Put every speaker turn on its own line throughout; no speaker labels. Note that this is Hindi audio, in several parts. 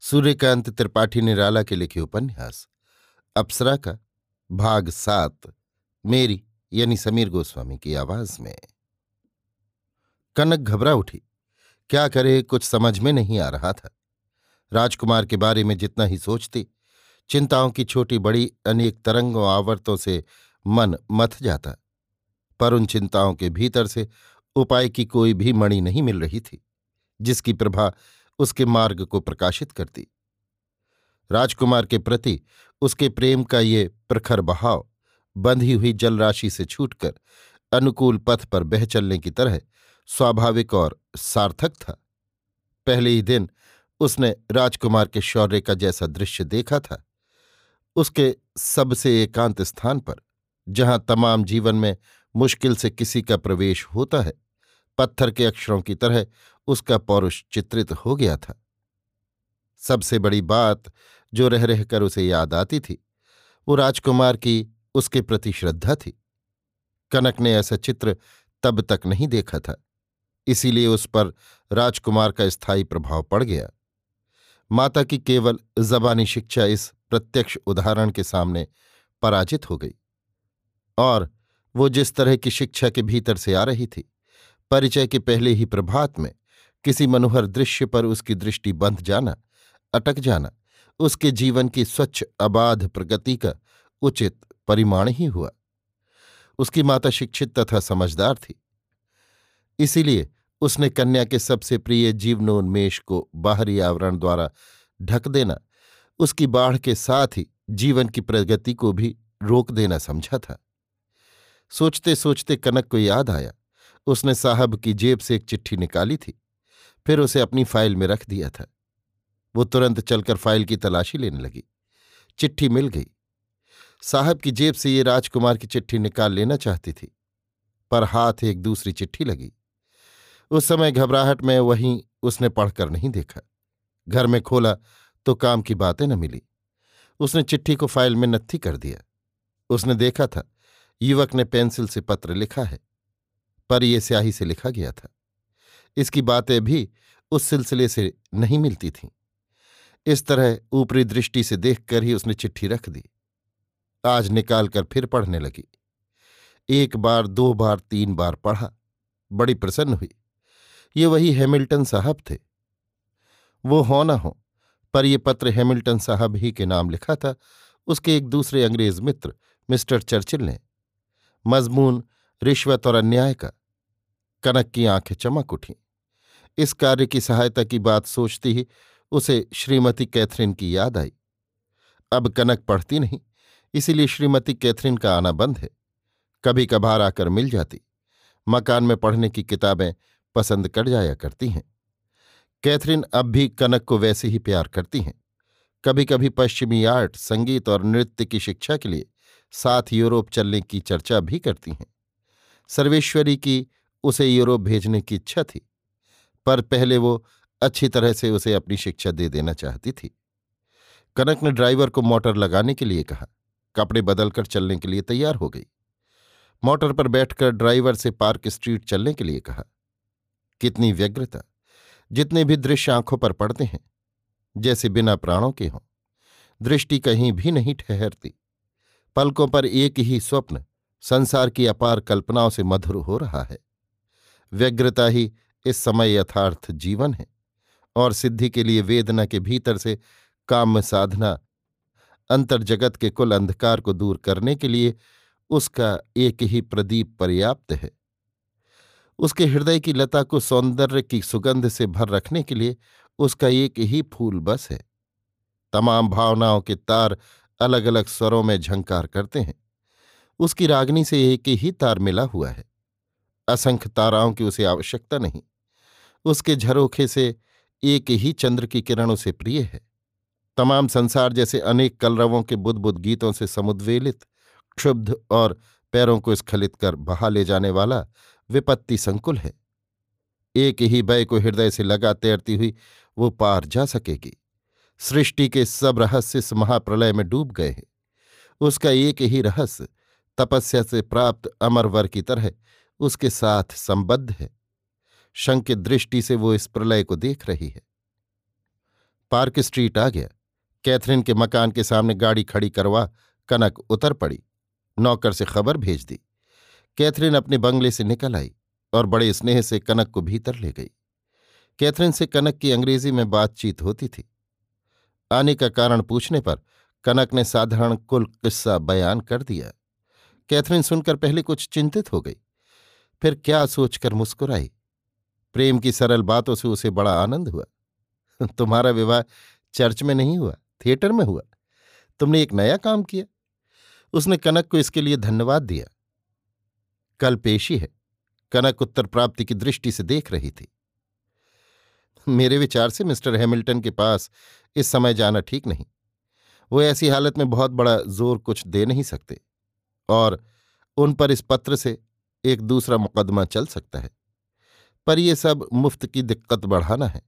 सूर्यकांत त्रिपाठी निराला के लिखे उपन्यास। अप्सरा का भाग सात, मेरी यानी समीर गोस्वामी की आवाज़ में। कनक घबरा उठी। क्या करे, कुछ समझ में नहीं आ रहा था। राजकुमार के बारे में जितना ही सोचती, चिंताओं की छोटी बड़ी अनेक तरंगों आवर्तों से मन मथ जाता, पर उन चिंताओं के भीतर से उपाय की कोई भी मणि नहीं मिल रही थी, जिसकी प्रभा उसके मार्ग को प्रकाशित करती। राजकुमार के प्रति उसके प्रेम का ये प्रखर बहाव, बंधी हुई जलराशि से छूटकर अनुकूल पथ पर बह चलने की तरह स्वाभाविक और सार्थक था। पहले ही दिन उसने राजकुमार के शौर्य का जैसा दृश्य देखा था। उसके सबसे एकांत स्थान पर, जहाँ तमाम जीवन में मुश्किल से किसी का प्रवेश होता है, पत्थर के अक्षरों की तरह उसका पौरुष चित्रित हो गया था। सबसे बड़ी बात जो रह रहकर उसे याद आती थी, वो राजकुमार की उसके प्रति श्रद्धा थी। कनक ने ऐसा चित्र तब तक नहीं देखा था, इसीलिए उस पर राजकुमार का स्थायी प्रभाव पड़ गया। माता की केवल जबानी शिक्षा इस प्रत्यक्ष उदाहरण के सामने पराजित हो गई, और वो जिस तरह की शिक्षा के भीतर से आ रही थी, परिचय के पहले ही प्रभात में किसी मनोहर दृश्य पर उसकी दृष्टि बंध जाना, अटक जाना, उसके जीवन की स्वच्छ, अबाध प्रगति का उचित परिमाण ही हुआ। उसकी माता शिक्षित तथा समझदार थी। इसीलिए उसने कन्या के सबसे प्रिय जीवनोन्मेष को बाहरी आवरण द्वारा ढक देना, उसकी बाढ़ के साथ ही जीवन की प्रगति को भी रोक देना समझा था। सोचते सोचते कनक को याद आया। उसने साहब की जेब से एक चिट्ठी निकाली थी। फिर उसे अपनी फ़ाइल में रख दिया था। वो तुरंत चलकर फ़ाइल की तलाशी लेने लगी। चिट्ठी मिल गई। साहब की जेब से ये राजकुमार की चिट्ठी निकाल लेना चाहती थी, पर हाथ एक दूसरी चिट्ठी लगी। उस समय घबराहट में वहीं उसने पढ़कर नहीं देखा। घर में खोला तो काम की बातें न मिली। उसने चिट्ठी को फ़ाइल में नत्थी कर दिया। उसने देखा था, युवक ने पेंसिल से पत्र लिखा है, पर यह स्याही से लिखा गया था। इसकी बातें भी उस सिलसिले से नहीं मिलती थीं। इस तरह ऊपरी दृष्टि से देखकर ही उसने चिट्ठी रख दी। आज निकालकर फिर पढ़ने लगी। एक बार, दो बार, तीन बार पढ़ा। बड़ी प्रसन्न हुई। ये वही हैमिल्टन साहब थे। वो हो ना हो, पर यह पत्र हैमिल्टन साहब ही के नाम लिखा था। उसके एक दूसरे अंग्रेज़ मित्र, मिस्टर चर्चिल ने। मजमून, रिश्वत और अन्याय का। कनक की आँखें चमक उठी। इस कार्य की सहायता की बात सोचती ही उसे श्रीमती कैथरीन की याद आई। अब कनक पढ़ती नहीं, इसीलिए श्रीमती कैथरीन का आना बंद है। कभी कभार आकर मिल जाती। मकान में पढ़ने की किताबें पसंद कर जाया करती हैं। कैथरीन अब भी कनक को वैसे ही प्यार करती हैं। कभी कभी पश्चिमी आर्ट, संगीत और नृत्य की शिक्षा के लिए साथ यूरोप चलने की चर्चा भी करती हैं। सर्वेश्वरी की उसे यूरोप भेजने की इच्छा थी। पर पहले वो अच्छी तरह से उसे अपनी शिक्षा दे देना चाहती थी। कनक ने ड्राइवर को मोटर लगाने के लिए कहा। कपड़े बदलकर चलने के लिए तैयार हो गई। मोटर पर बैठकर ड्राइवर से पार्क स्ट्रीट चलने के लिए कहा। कितनी व्यग्रता। जितने भी दृश्य आँखों पर पड़ते हैं, जैसे बिना प्राणों के हों, दृष्टि कहीं भी नहीं ठहरती। पलकों पर एक ही स्वप्न, संसार की अपार कल्पनाओं से मधुर हो रहा है। व्यग्रता ही इस समय यथार्थ जीवन है और सिद्धि के लिए वेदना के भीतर से काम साधना अंतर जगत के कुल अंधकार को दूर करने के लिए उसका एक ही प्रदीप पर्याप्त है। उसके हृदय की लता को सौंदर्य की सुगंध से भर रखने के लिए उसका एक ही फूल बस है। तमाम भावनाओं के तार अलग अलग स्वरों में झंकार करते हैं। उसकी रागनी से एक ही तार मिला हुआ है। असंख्य ताराओं की उसे आवश्यकता नहीं। उसके झरोखे से एक ही चंद्र की किरणों से प्रिय है। तमाम संसार जैसे अनेक कलरवों के बुद्ध गीतों से समुद्वेलित, क्षुब्ध और पैरों को स्खलित कर बहा ले जाने वाला विपत्ति संकुल है। एक ही भय को हृदय से लगा तैरती हुई वो पार जा सकेगी। सृष्टि के सब रहस्य इस महाप्रलय में डूब गए हैं। उसका एक ही रहस्य तपस्या से प्राप्त अमरवर की तरह उसके साथ संबद्ध है। शंकित दृष्टि से वो इस प्रलय को देख रही है। पार्क स्ट्रीट आ गया। कैथरीन के मकान के सामने गाड़ी खड़ी करवा कनक उतर पड़ी। नौकर से खबर भेज दी। कैथरीन अपने बंगले से निकल आई और बड़े स्नेह से कनक को भीतर ले गई। कैथरीन से कनक की अंग्रेज़ी में बातचीत होती थी। आने का कारण पूछने पर कनक ने साधारण कुल किस्सा बयान कर दिया। कैथरीन सुनकर पहले कुछ चिंतित हो गई। फिर क्या सोचकर मुस्कुराई? प्रेम की सरल बातों से उसे बड़ा आनंद हुआ। तुम्हारा विवाह चर्च में नहीं हुआ, थिएटर में हुआ। तुमने एक नया काम किया। उसने कनक को इसके लिए धन्यवाद दिया। कल पेशी है। कनक उत्तर प्राप्ति की दृष्टि से देख रही थी। मेरे विचार से मिस्टर हैमिल्टन के पास इस समय जाना ठीक नहीं। वो ऐसी हालत में बहुत बड़ा ज़ोर कुछ दे नहीं सकते। और उन पर इस पत्र से एक दूसरा मुकदमा चल सकता है। पर यह सब मुफ़्त की दिक्कत बढ़ाना है।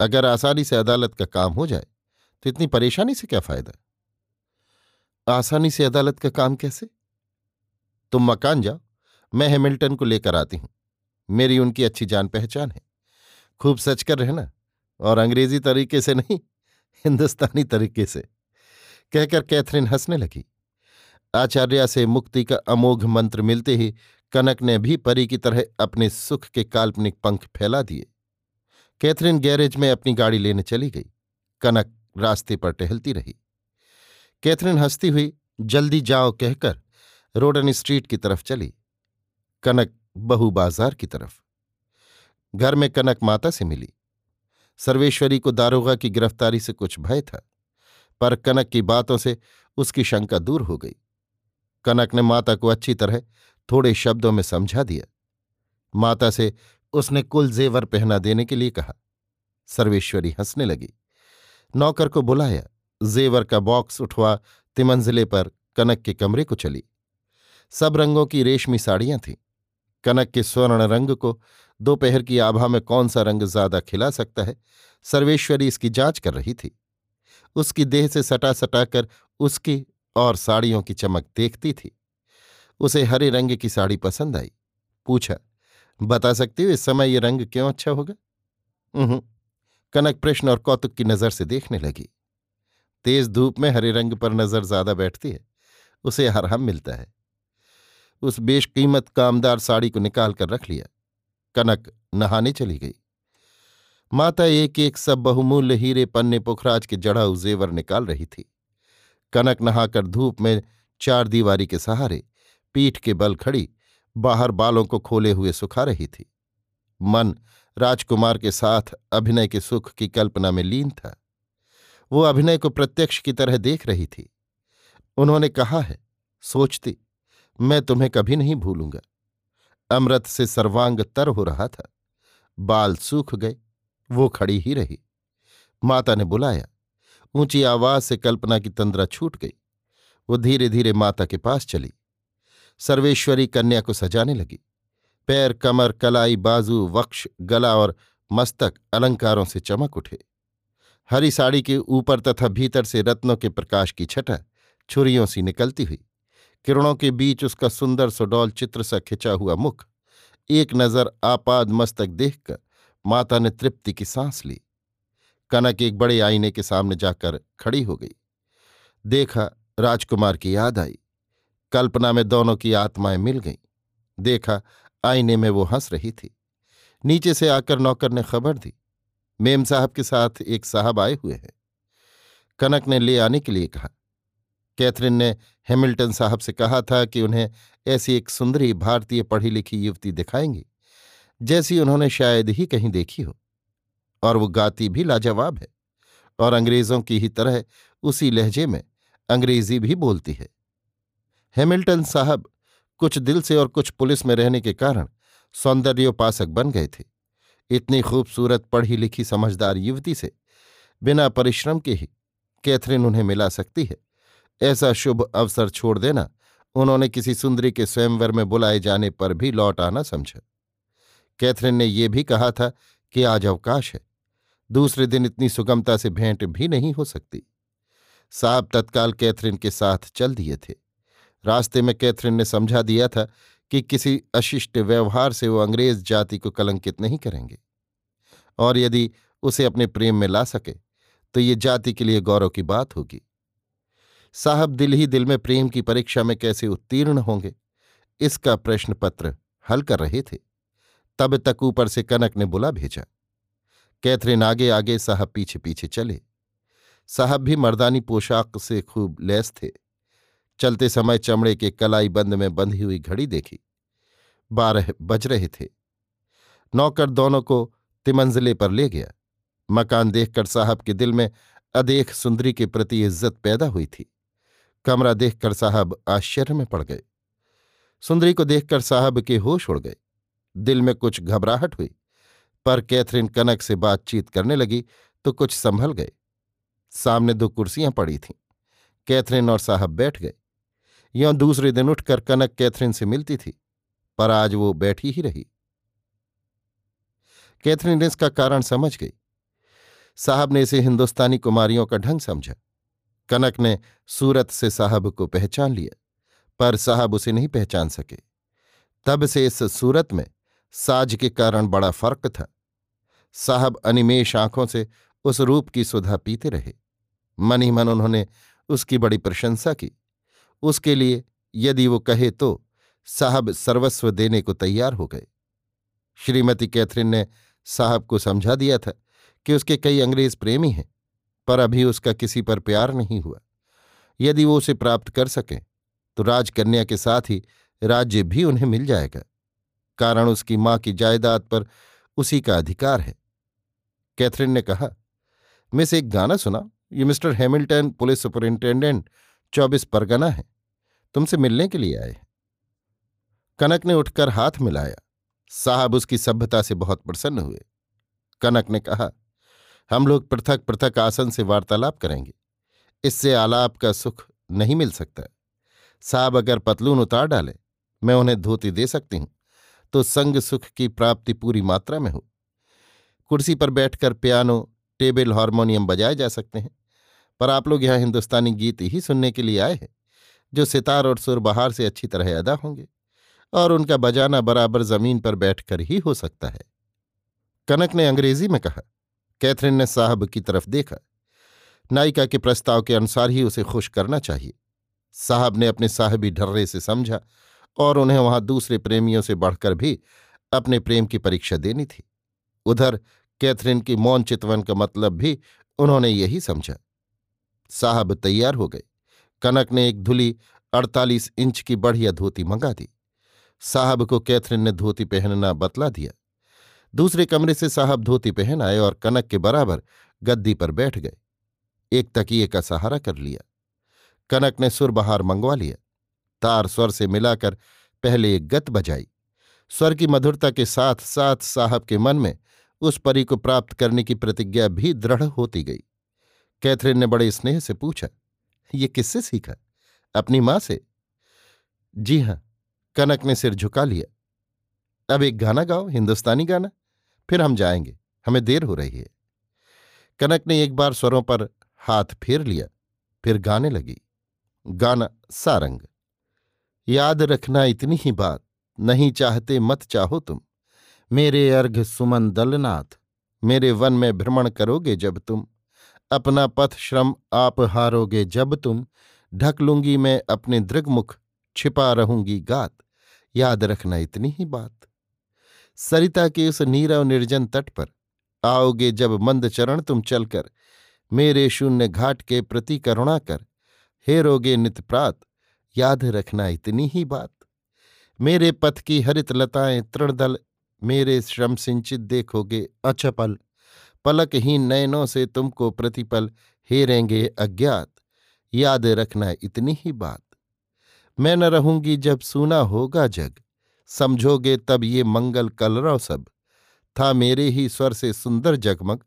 अगर आसानी से अदालत का काम हो जाए तो इतनी परेशानी से क्या फ़ायदा? आसानी से अदालत का काम कैसे? तुम मकान जाओ, मैं हेमिल्टन को लेकर आती हूँ। मेरी उनकी अच्छी जान पहचान है। खूब सच कर रहना, और अंग्रेज़ी तरीके से नहीं, हिंदुस्तानी तरीके से। कहकर कैथरीन हंसने लगी। आचार्य से मुक्ति का अमोघ मंत्र मिलते ही कनक ने भी परी की तरह अपने सुख के काल्पनिक पंख फैला दिए। कैथरीन गैरेज में अपनी गाड़ी लेने चली गई। कनक रास्ते पर टहलती रही। कैथरीन हंसती हुई जल्दी जाओ कहकर रोडन स्ट्रीट की तरफ़ चली। कनक बहु बाज़ार की तरफ़। घर में कनक माता से मिली। सर्वेश्वरी को दारोगा की गिरफ्तारी से कुछ भय था, पर कनक की बातों से उसकी शंका दूर हो गई। कनक ने माता को अच्छी तरह थोड़े शब्दों में समझा दिया। माता से उसने कुल जेवर पहना देने के लिए कहा। सर्वेश्वरी हंसने लगी। नौकर को बुलाया। जेवर का बॉक्स उठवा, तिमंजिले पर कनक के कमरे को चली। सब रंगों की रेशमी साड़ियाँ थीं। कनक के स्वर्ण रंग को दोपहर की आभा में कौन सा रंग ज़्यादा खिला सकता है, सर्वेश्वरी इसकी जाँच कर रही थी। उसकी देह से सटा सटाकर उसकी और साड़ियों की चमक देखती थी। उसे हरे रंग की साड़ी पसंद आई। पूछा, बता सकती हो इस समय ये रंग क्यों अच्छा होगा? कनक प्रश्न और कौतुक की नज़र से देखने लगी। तेज धूप में हरे रंग पर नज़र ज़्यादा बैठती है, उसे आराम मिलता है। उस बेशकीमत कामदार साड़ी को निकाल कर रख लिया। कनक नहाने चली गई। माता एक एक सब बहुमूल्य हीरे पन्ने पुखराज के जड़ाऊ जेवर निकाल रही थी। कनक नहाकर धूप में चार दीवारी के सहारे पीठ के बल खड़ी बाहर बालों को खोले हुए सुखा रही थी। मन राजकुमार के साथ अभिनय के सुख की कल्पना में लीन था। वो अभिनय को प्रत्यक्ष की तरह देख रही थी। उन्होंने कहा है, सोचती, मैं तुम्हें कभी नहीं भूलूँगा। अमृत से सर्वांग तर हो रहा था। बाल सूख गए, वो खड़ी ही रही। माता ने बुलाया। ऊँची आवाज़ से कल्पना की तंद्रा छूट गई। वो धीरे धीरे माता के पास चली। सर्वेश्वरी कन्या को सजाने लगी। पैर कमर, कलाई, बाजू, वक्ष, गला और मस्तक अलंकारों से चमक उठे। हरी साड़ी के ऊपर तथा भीतर से रत्नों के प्रकाश की छटा छुरियों सी निकलती हुई। किरणों के बीच उसका सुंदर सुडौल चित्र सा खिंचा हुआ मुख। एक नज़र आपाद मस्तक देखकर माता ने तृप्ति की सांस ली। कनक एक बड़े आईने के सामने जाकर खड़ी हो गई। देखा राजकुमार की याद आई। कल्पना में दोनों की आत्माएँ मिल गईं। देखा, आईने में वो हंस रही थी। नीचे से आकर नौकर ने खबर दी। मेम साहब के साथ एक साहब आए हुए हैं। कनक ने ले आने के लिए कहा। कैथरीन ने हैमिल्टन साहब से कहा था कि उन्हें ऐसी एक सुंदरी भारतीय पढ़ी लिखी युवती दिखाएँगी, जैसी उन्होंने शायद ही कहीं देखी हो। और वो गाती भी लाजवाब है और अंग्रेज़ों की ही तरह उसी लहजे में अंग्रेज़ी भी बोलती है। हैमिल्टन साहब कुछ दिल से और कुछ पुलिस में रहने के कारण सौंदर्योपासक बन गए थे। इतनी खूबसूरत पढ़ी लिखी समझदार युवती से बिना परिश्रम के ही कैथरीन उन्हें मिला सकती है। ऐसा शुभ अवसर छोड़ देना उन्होंने किसी सुंदरी के स्वयंवर में बुलाए जाने पर भी लौट आना समझा। कैथरीन ने यह भी कहा था कि आज अवकाश है। दूसरे दिन इतनी सुगमता से भेंट भी नहीं हो सकती। साहब तत्काल कैथरीन के साथ चल दिए थे। रास्ते में कैथरीन ने समझा दिया था कि किसी अशिष्ट व्यवहार से वो अंग्रेज़ जाति को कलंकित नहीं करेंगे। और यदि उसे अपने प्रेम में ला सके तो ये जाति के लिए गौरव की बात होगी। साहब दिल ही दिल में प्रेम की परीक्षा में कैसे उत्तीर्ण होंगे, इसका प्रश्न पत्र हल कर रहे थे। तब तक ऊपर से कनक ने बुला भेजा। कैथरीन आगे आगे साहब पीछे पीछे चले। साहब भी मर्दानी पोशाक से खूब लैस थे। चलते समय चमड़े के कलाई बंद में बंधी हुई घड़ी देखी। बारह बज रहे थे। नौकर दोनों को तिमंजले पर ले गया। मकान देखकर साहब के दिल में अदेख सुंदरी के प्रति इज़्ज़त पैदा हुई थी। कमरा देखकर साहब आश्चर्य में पड़ गए। सुंदरी को देखकर साहब के होश उड़ गए। दिल में कुछ घबराहट हुई। पर कैथरीन कनक से बातचीत करने लगी तो कुछ संभल गए। सामने दो कुर्सियाँ पड़ी थीं। कैथरीन और साहब बैठ गए। यों दूसरे दिन उठकर कनक कैथरीन से मिलती थी, पर आज वो बैठी ही रही। कैथरीन इसका कारण समझ गई। साहब ने इसे हिंदुस्तानी कुमारियों का ढंग समझा। कनक ने सूरत से साहब को पहचान लिया, पर साहब उसे नहीं पहचान सके। तब से इस सूरत में साज के कारण बड़ा फ़र्क था। साहब अनिमेश आँखों से उस रूप की सुधा पीते रहे। मन ही मन उन्होंने उसकी बड़ी प्रशंसा की। उसके लिए यदि वो कहे तो साहब सर्वस्व देने को तैयार हो गए। श्रीमती कैथरीन ने साहब को समझा दिया था कि उसके कई अंग्रेज़ प्रेमी हैं, पर अभी उसका किसी पर प्यार नहीं हुआ। यदि वो उसे प्राप्त कर सके तो राजकन्या के साथ ही राज्य भी उन्हें मिल जाएगा, कारण उसकी माँ की जायदाद पर उसी का अधिकार है। कैथरीन ने कहा, मिस, एक गाना सुना ये मिस्टर हैमिल्टन, पुलिस सुपरिंटेंडेंट चौबीस परगना है। तुमसे मिलने के लिए आए कनक ने उठकर हाथ मिलाया। साहब उसकी सभ्यता से बहुत प्रसन्न हुए। कनक ने कहा, हम लोग पृथक पृथक आसन से वार्तालाप करेंगे। इससे आलाप का सुख नहीं मिल सकता। साहब अगर पतलून उतार डाले, मैं उन्हें धोती दे सकती हूँ तो संग सुख की प्राप्ति पूरी मात्रा में हो। कुर्सी पर बैठकर पियानो, टेबल, हारमोनियम बजाए जा सकते हैं। पर आप लोग यहाँ हिंदुस्तानी गीत ही सुनने के लिए आए हैं, जो सितार और सुर बहार से अच्छी तरह अदा होंगे और उनका बजाना बराबर ज़मीन पर बैठकर ही हो सकता है। कनक ने अंग्रेज़ी में कहा, कैथरीन ने साहब की तरफ़ देखा। नायिका के प्रस्ताव के अनुसार ही उसे खुश करना चाहिए। साहब ने अपने साहबी ढर्रे से समझा और उन्हें वहाँ दूसरे प्रेमियों से बढ़कर भी अपने प्रेम की परीक्षा देनी थी। उधर, कैथरीन की मौन चितवन का मतलब भी उन्होंने यही समझा। साहब तैयार हो गए। कनक ने एक धुली अड़तालीस इंच की बढ़िया धोती मंगा दी। साहब को कैथरीन ने धोती पहनना बतला दिया। दूसरे कमरे से साहब धोती पहन आए और कनक के बराबर गद्दी पर बैठ गए। एक तकिए का सहारा कर लिया। कनक ने सुर बहार मंगवा लिया। तार स्वर से मिलाकर पहले एक गत बजाई। स्वर की मधुरता के साथ साथ साहब के मन में उस परी को प्राप्त करने की प्रतिज्ञा भी दृढ़ होती गई। कैथरीन ने बड़े स्नेह से पूछा, ये किससे सीखा? अपनी माँ से? जी हाँ, कनक ने सिर झुका लिया। अब एक गाना गाओ, हिंदुस्तानी गाना। फिर हम जाएँगे, हमें देर हो रही है। कनक ने एक बार स्वरों पर हाथ फेर लिया, फिर गाने लगी। गाना सारंग। याद रखना इतनी ही बात, नहीं चाहते मत चाहो तुम। मेरे अर्घ सुमन दलनाथ, मेरे वन में भ्रमण करोगे जब तुम अपना पथ श्रम आप हारोगे जब तुम, ढक लूँगी मैं अपने दृगमुख, छिपा रहूँगी गात। याद रखना इतनी ही बात। सरिता के उस नीरव निर्जन तट पर, आओगे जब मंद चरण तुम चलकर, मेरे शून्य घाट के प्रति करुणा कर हे रोगे नित प्रात। याद रखना इतनी ही बात। मेरे पथ की हरित लताएँ तृणदल, मेरे श्रम सिंचित देखोगे अचपल। पलकहीन नयनों से तुमको प्रतिपल हेरेंगे अज्ञात। याद रखना इतनी ही बात। मैं न रहूँगी जब सुना होगा जग। समझोगे तब ये मंगल कलरव सब। था मेरे ही स्वर से सुंदर जगमग।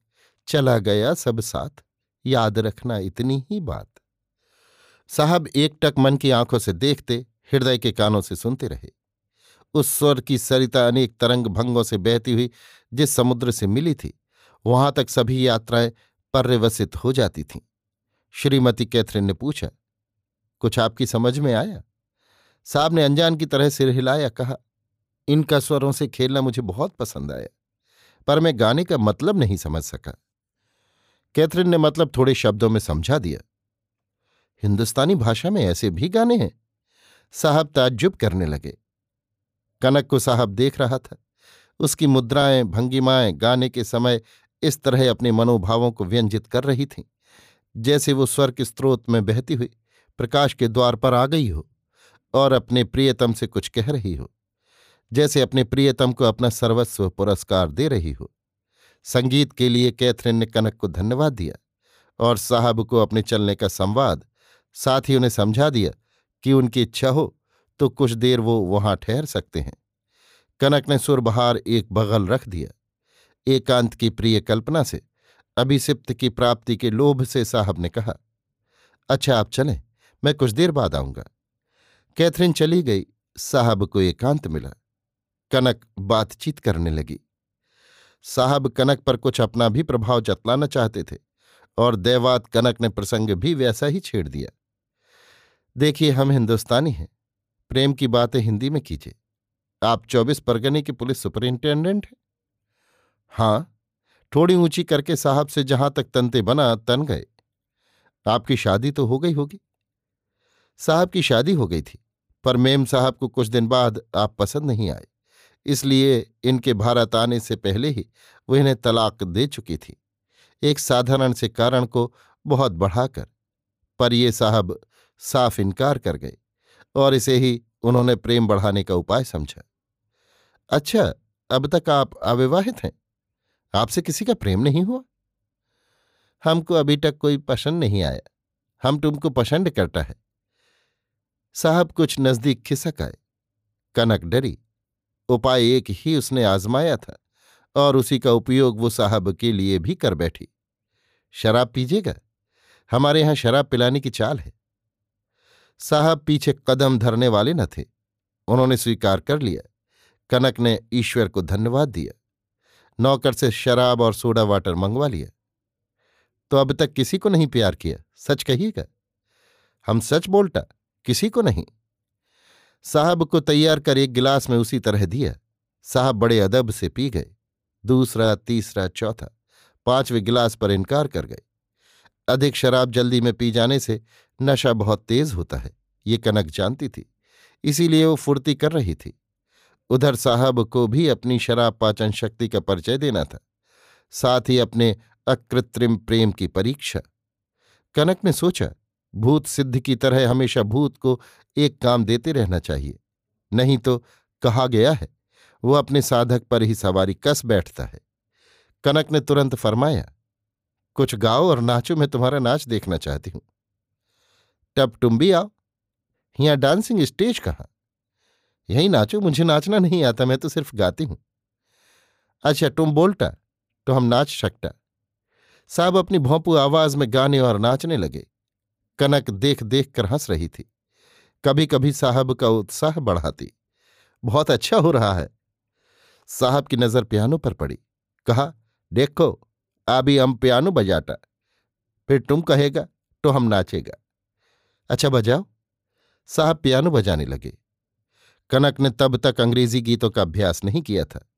चला गया सब साथ। याद रखना इतनी ही बात। साहब एक टक मन की आँखों से देखते, हृदय के कानों से सुनते रहे। उस स्वर की सरिता अनेक तरंग भंगों से बहती हुई, जिस समुद्र से मिली थी। वहाँ तक सभी यात्राएँ पर्यवसित हो जाती थीं। श्रीमती कैथरीन ने पूछा, कुछ आपकी समझ में आया? साहब ने अनजान की तरह सिर हिलाया, कहा, इनका स्वरों से खेलना मुझे बहुत पसंद आया, पर मैं गाने का मतलब नहीं समझ सका। कैथरीन ने मतलब थोड़े शब्दों में समझा दिया, हिंदुस्तानी भाषा में ऐसे भी गाने हैं? साहब ताज्जुब करने लगे। कनक को साहब देख रहा था, उसकी मुद्राएँ, भंगिमाएँ, गाने के समय इस तरह अपने मनोभावों को व्यंजित कर रही थीं। जैसे वो स्वर के स्रोत में बहती हुई प्रकाश के द्वार पर आ गई हो और अपने प्रियतम से कुछ कह रही हो। जैसे अपने प्रियतम को अपना सर्वस्व पुरस्कार दे रही हो। संगीत के लिए कैथरीन ने कनक को धन्यवाद दिया और साहब को अपने चलने का संवाद साथ ही उन्हें समझा दिया कि उनकी इच्छा हो तो कुछ देर वो वहाँ ठहर सकते हैं। कनक ने सुरबहार एक बगल रख दिया। एकांत की प्रिय कल्पना से अभिसिप्त की प्राप्ति के लोभ से साहब ने कहा अच्छा आप चलें, मैं कुछ देर बाद आऊँगा। कैथरीन चली गई, साहब को एकांत मिला। कनक बातचीत करने लगी। साहब कनक पर कुछ अपना भी प्रभाव जतलाना चाहते थे, और देवात कनक ने प्रसंग भी वैसा ही छेड़ दिया। देखिए, हम हिंदुस्तानी हैं, प्रेम की बातें हिंदी में कीजिए। आप चौबीस परगने के पुलिस सुपरिंटेंडेंट हैं। हाँ थोड़ी ऊँची करके साहब से जहाँ तक तनते बना, तन गए। आपकी शादी तो हो गई होगी। साहब की शादी हो गई थी, पर मेम साहब को कुछ दिन बाद आप पसंद नहीं आए, इसलिए इनके भारत आने से पहले ही वो इन्हें तलाक दे चुकी थी। एक साधारण से कारण को बहुत बढ़ाकर, पर ये साहब साफ़ इनकार कर गए, और इसे ही उन्होंने प्रेम बढ़ाने का उपाय समझा। अच्छा अब तक आप अविवाहित हैं? आपसे किसी का प्रेम नहीं हुआ? हमको अभी तक कोई पसंद नहीं आया। हम तुमको पसंद करता है। साहब कुछ नज़दीक खिसक आए। कनक डरी। उपाय एक ही उसने आजमाया था और उसी का उपयोग वो साहब के लिए भी कर बैठी। शराब पीजिएगा। हमारे यहाँ शराब पिलाने की चाल है। साहब पीछे कदम धरने वाले न थे। उन्होंने स्वीकार कर लिया। कनक ने ईश्वर को धन्यवाद दिया। नौकर से शराब और सोडा वाटर मंगवा लिया तो अब तक किसी को नहीं प्यार किया, सच कहिएगा? हम सच बोलता किसी को नहीं। साहब को तैयार कर एक गिलास में उसी तरह दिया। साहब बड़े अदब से पी गए। दूसरा, तीसरा, चौथा, पाँचवें गिलास पर इनकार कर गए। अधिक शराब जल्दी में पी जाने से नशा बहुत तेज होता है, ये कनक जानती थी। इसीलिए वो फुर्ती कर रही थी। उधर साहब को भी अपनी शराब पाचन शक्ति का परिचय देना था, साथ ही अपने अकृत्रिम प्रेम की परीक्षा। कनक ने सोचा, भूत सिद्ध की तरह हमेशा भूत को एक काम देते रहना चाहिए, नहीं तो कहा गया है, वो अपने साधक पर ही सवारी कस बैठता है। कनक ने तुरंत फरमाया, कुछ गाओ और नाचो, मैं तुम्हारा नाच देखना चाहती हूँ। तब तुम भी आओ। यहाँ डांसिंग स्टेज कहाँ? यही नाचो, मुझे नाचना नहीं आता, मैं तो सिर्फ़ गाती हूँ। अच्छा तुम बोलता तो हम नाच सकता साहब अपनी भोंपू आवाज़ में गाने और नाचने लगे। कनक देख देख कर हंस रही थी। कभी कभी साहब का उत्साह बढ़ाती। बहुत अच्छा हो रहा है। साहब की नज़र पियानो पर पड़ी। कहा, देखो अभी हम पियानो बजाता। फिर तुम कहेगा तो हम नाचेगा। अच्छा बजाओ। साहब पियानो बजाने लगे। कनक ने तब तक अंग्रेज़ी गीतों का अभ्यास नहीं किया था।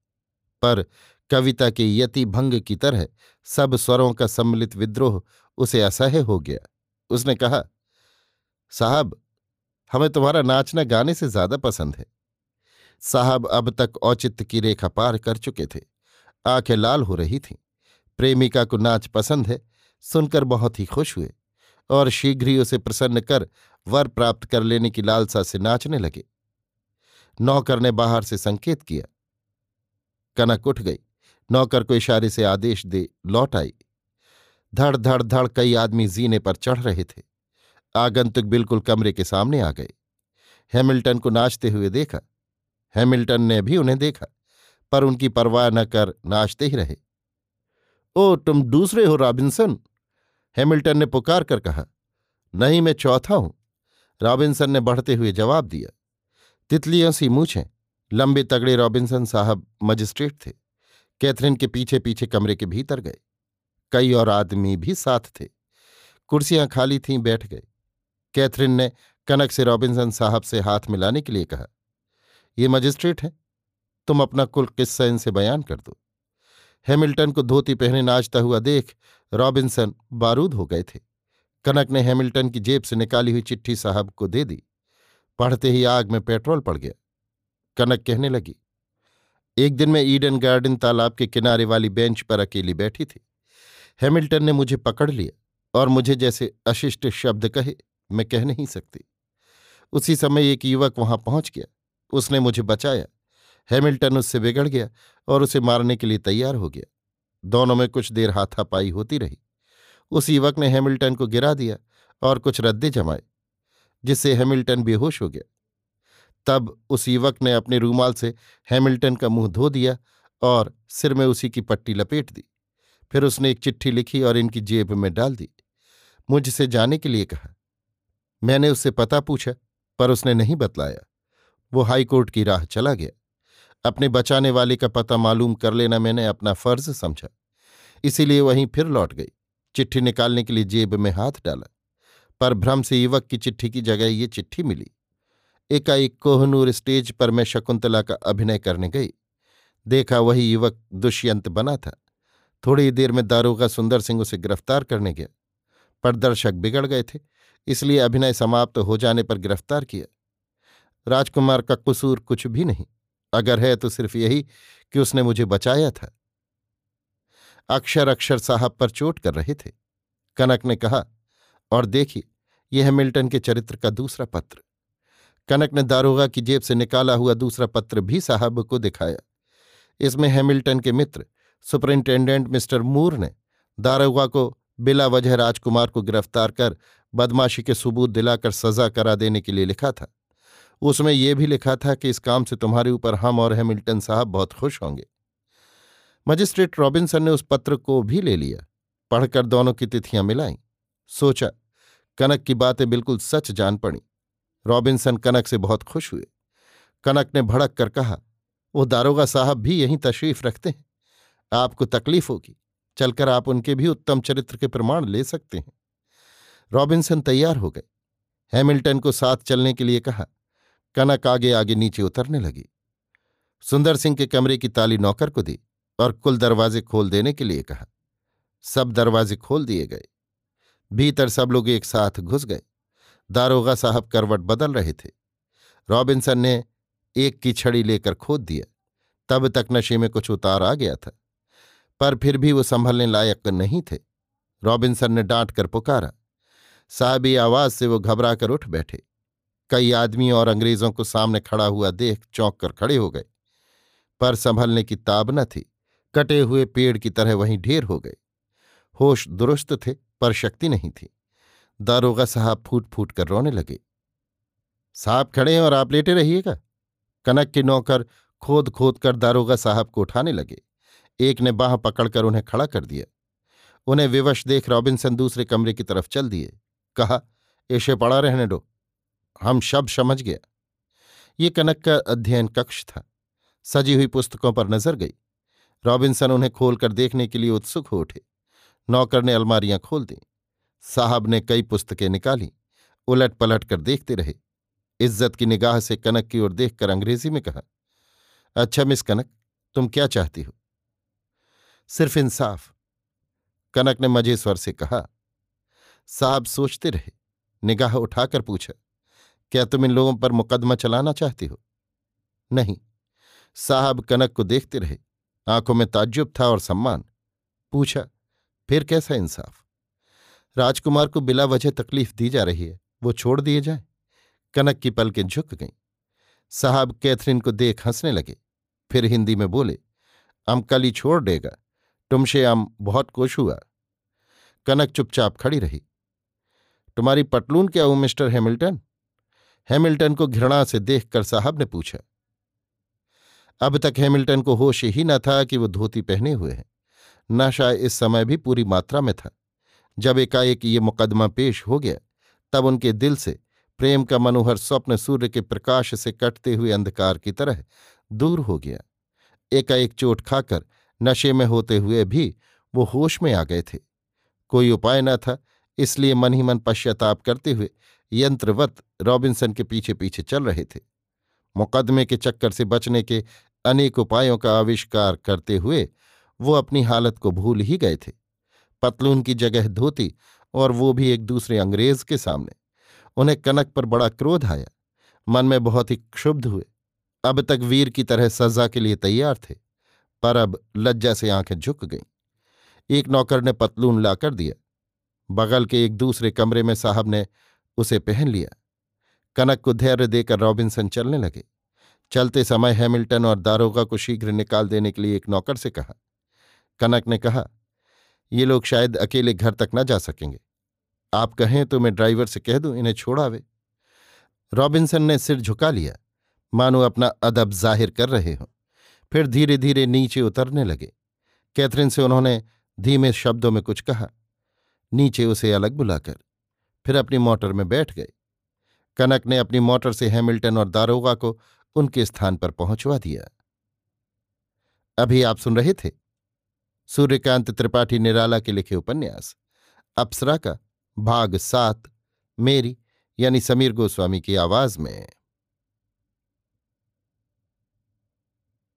पर कविता के यति भंग की तरह सब स्वरों का सम्मिलित विद्रोह उसे असह्य हो गया। उसने कहा, साहब, हमें तुम्हारा नाचना गाने से ज़्यादा पसंद है। साहब अब तक औचित्य की रेखा पार कर चुके थे। आँखें लाल हो रही थीं। प्रेमिका को नाच पसंद है, सुनकर बहुत ही खुश हुए और शीघ्र ही उसे प्रसन्न कर वर प्राप्त कर लेने की लालसा से नाचने लगे। नौकर ने बाहर से संकेत किया। कनक उठ गई। नौकर को इशारे से आदेश दे लौट आई। धड़ धड़ धड़ कई आदमी जीने पर चढ़ रहे थे। आगंतुक बिल्कुल कमरे के सामने आ गए। हैमिल्टन को नाचते हुए देखा। हैमिल्टन ने भी उन्हें देखा, पर उनकी परवाह न कर नाचते ही रहे। ओ, तुम दूसरे हो, रॉबिन्सन? हैमिल्टन ने पुकार कर कहा। नहीं, मैं चौथा हूँ। रॉबिन्सन ने बढ़ते हुए जवाब दिया। तितलियों सी मूछें लंबे तगड़े रॉबिन्सन साहब मजिस्ट्रेट थे। कैथरीन के पीछे पीछे कमरे के भीतर गए। कई और आदमी भी साथ थे। कुर्सियाँ खाली थीं, बैठ गए। कैथरीन ने कनक से रॉबिन्सन साहब से हाथ मिलाने के लिए कहा, ये मजिस्ट्रेट हैं। तुम अपना कुल किस्सा इनसे बयान कर दो। हैमिल्टन को धोती पहने नाचता हुआ देख रॉबिन्सन बारूद हो गए थे। कनक ने हैमिल्टन की जेब से निकाली हुई चिट्ठी साहब को दे दी। पढ़ते ही आग में पेट्रोल पड़ गया। कनक कहने लगी, एक दिन मैं ईडन गार्डन तालाब के किनारे वाली बेंच पर अकेली बैठी थी। हैमिल्टन ने मुझे पकड़ लिया और मुझे जैसे अशिष्ट शब्द कहे, मैं कह नहीं सकती। उसी समय एक युवक वहाँ पहुँच गया। उसने मुझे बचाया। हैमिल्टन उससे बिगड़ गया और उसे मारने के लिए तैयार हो गया। दोनों में कुछ देर हाथापाई होती रही। उस युवक ने हैमिल्टन को गिरा दिया और कुछ रद्दे जमाए। जिससे हैमिल्टन बेहोश हो गया। तब उस युवक ने अपने रूमाल से हैमिल्टन का मुँह धो दिया और सिर में उसी की पट्टी लपेट दी। फिर उसने एक चिट्ठी लिखी और इनकी जेब में डाल दी। मुझसे जाने के लिए कहा। मैंने उससे पता पूछा, पर उसने नहीं बतलाया। वो हाईकोर्ट की राह चला गया। अपने बचाने वाले का पता मालूम कर लेना मैंने अपना फ़र्ज़ समझा। इसीलिए वहीं फिर लौट गई। चिट्ठी निकालने के लिए जेब में हाथ डाला। पर भ्रम से युवक की चिट्ठी की जगह ये चिट्ठी मिली। एकाएक कोहनूर स्टेज पर मैं शकुंतला का अभिनय करने गई। देखा वही युवक दुष्यंत बना था। थोड़ी देर में दारोगा सुंदर सिंह उसे गिरफ़्तार करने गया। पर दर्शक बिगड़ गए थे, इसलिए अभिनय समाप्त हो जाने पर गिरफ़्तार किया। राजकुमार का कसूर कुछ भी नहीं। अगर है तो सिर्फ़ यही कि उसने मुझे बचाया था। अक्षर अक्षर साहब पर चोट कर रहे थे। कनक ने कहा और देखिए यह है मिल्टन के चरित्र का दूसरा पत्र। कनक ने दारोगा की जेब से निकाला हुआ दूसरा पत्र भी साहब को दिखाया। इसमें हैमिल्टन के मित्र, सुपरिंटेंडेंट मिस्टर मूर ने दारोगा को बिला वजह राजकुमार को गिरफ़्तार कर बदमाशी के सबूत दिलाकर सजा करा देने के लिए लिखा था। उसमें यह भी लिखा था कि इस काम से तुम्हारे ऊपर हम और हैमिल्टन साहब बहुत खुश होंगे। मजिस्ट्रेट रॉबिन्सन ने उस पत्र को भी ले लिया। पढ़कर दोनों की तिथियाँ मिलाईं। सोचा, कनक की बातें बिल्कुल सच जान पड़ी। रॉबिन्सन कनक से बहुत खुश हुए। कनक ने भड़क कर कहा, वो दारोगा साहब भी यहीं तशरीफ़ रखते हैं। आपको तकलीफ़ होगी, चलकर आप उनके भी उत्तम चरित्र के प्रमाण ले सकते हैं। रॉबिन्सन तैयार हो गए। हैमिल्टन को साथ चलने के लिए कहा। कनक आगे आगे नीचे उतरने लगी। सुंदर सिंह के कमरे की ताली नौकर को दी और कुल दरवाजे खोल देने के लिए कहा। सब दरवाजे खोल दिए गए। भीतर सब लोग एक साथ घुस गए। दारोगा साहब करवट बदल रहे थे। रॉबिन्सन ने एक की छड़ी लेकर खोद दिया। तब तक नशे में कुछ उतार आ गया था। पर फिर भी वो संभलने लायक नहीं थे। रॉबिन्सन ने डांट कर पुकारा। साहबी आवाज़ से वो घबरा कर उठ बैठे। कई आदमी और अंग्रेज़ों को सामने खड़ा हुआ देख चौंक कर खड़े हो गए। पर संभलने की ताब न थी। कटे हुए पेड़ की तरह वहीं ढेर हो गए। होश दुरुस्त थे। पर शक्ति नहीं थी। दारोगा साहब फूट फूट कर रोने लगे। साहब खड़े हैं और आप लेटे रहिएगा? कनक के नौकर खोद खोद कर दारोगा साहब को उठाने लगे। एक ने बाह पकड़कर उन्हें खड़ा कर दिया। उन्हें विवश देख रॉबिन्सन दूसरे कमरे की तरफ़ चल दिए। कहा ऐसे पड़ा रहने दो। हम शब समझ गया। ये कनक का अध्ययन कक्ष था। सजी हुई पुस्तकों पर नज़र गई। रॉबिन्सन उन्हें खोलकर देखने के लिए उत्सुक हो उठे। नौकर ने अलमारियाँ खोल दी। साहब ने कई पुस्तकें निकाली उलट पलट कर देखते रहे। इज़्ज़त की निगाह से कनक की ओर देखकर अंग्रेज़ी में कहा अच्छा मिस कनक, तुम क्या चाहती हो? सिर्फ़ इंसाफ। कनक ने मज़े स्वर से कहा, साहब सोचते रहे, निगाह उठाकर पूछा, क्या तुम इन लोगों पर मुकदमा चलाना चाहती हो? नहीं। साहब कनक को देखते रहे, आँखों में ताज्जुब था और सम्मान। पूछा फिर कैसा इंसाफ? राजकुमार को बिला वजह तकलीफ़ दी जा रही है, वो छोड़ दिए जाए? कनक की पलकें झुक गईं। साहब कैथरीन को देख हंसने लगे। फिर हिंदी में बोले अम कल ही छोड़ देगा। तुमसे अम बहुत खुश हुआ। कनक चुपचाप खड़ी रही। तुम्हारी पटलून क्या हूँ, मिस्टर हैमिल्टन? हैमिल्टन को घृणा से देखकर साहब ने पूछा। अब तक हैमिल्टन को होश ही न था कि वो धोती पहने हुए हैं। नशा इस समय भी पूरी मात्रा में था। जब एकाएक ये मुकदमा पेश हो गया, तब उनके दिल से प्रेम का मनोहर स्वप्न सूर्य के प्रकाश से कटते हुए अंधकार की तरह दूर हो गया। एकाएक चोट खाकर नशे में होते हुए भी वो होश में आ गए थे। कोई उपाय न था, इसलिए मन ही मन पश्चाताप करते हुए यंत्रवत रॉबिन्सन के पीछे पीछे चल रहे थे। मुकदमे के चक्कर से बचने के अनेक उपायों का आविष्कार करते हुए वो अपनी हालत को भूल ही गए थे। पतलून की जगह धोती और वो भी एक दूसरे अंग्रेज़ के सामने। उन्हें कनक पर बड़ा क्रोध आया। मन में बहुत ही क्षुब्ध हुए। अब तक वीर की तरह सजा के लिए तैयार थे, पर अब लज्जा से आँखें झुक गईं। एक नौकर ने पतलून लाकर दिया। बगल के एक दूसरे कमरे में साहब ने उसे पहन लिया। कनक को धैर्य देकर रॉबिन्सन चलने लगे। चलते समय हैमिल्टन और दारोगा को शीघ्र निकाल देने के लिए एक नौकर से कहा कनक ने कहा, ये लोग शायद अकेले घर तक न जा सकेंगे। आप कहें तो मैं ड्राइवर से कह दूँ, इन्हें छोड़ावे रॉबिन्सन ने सिर झुका लिया। मानो अपना अदब ज़ाहिर कर रहे हों। फिर धीरे धीरे नीचे उतरने लगे। कैथरीन से उन्होंने धीमे शब्दों में कुछ कहा। नीचे उसे अलग बुलाकर फिर अपनी मोटर में बैठ गए। कनक ने अपनी मोटर से हैमिल्टन और दारोगा को उनके स्थान पर पहुंचवा दिया। अभी आप सुन रहे थे? सूर्यकांत त्रिपाठी निराला के लिखे उपन्यास। अप्सरा का भाग सात, मेरी, यानी समीर गोस्वामी की आवाज़ में।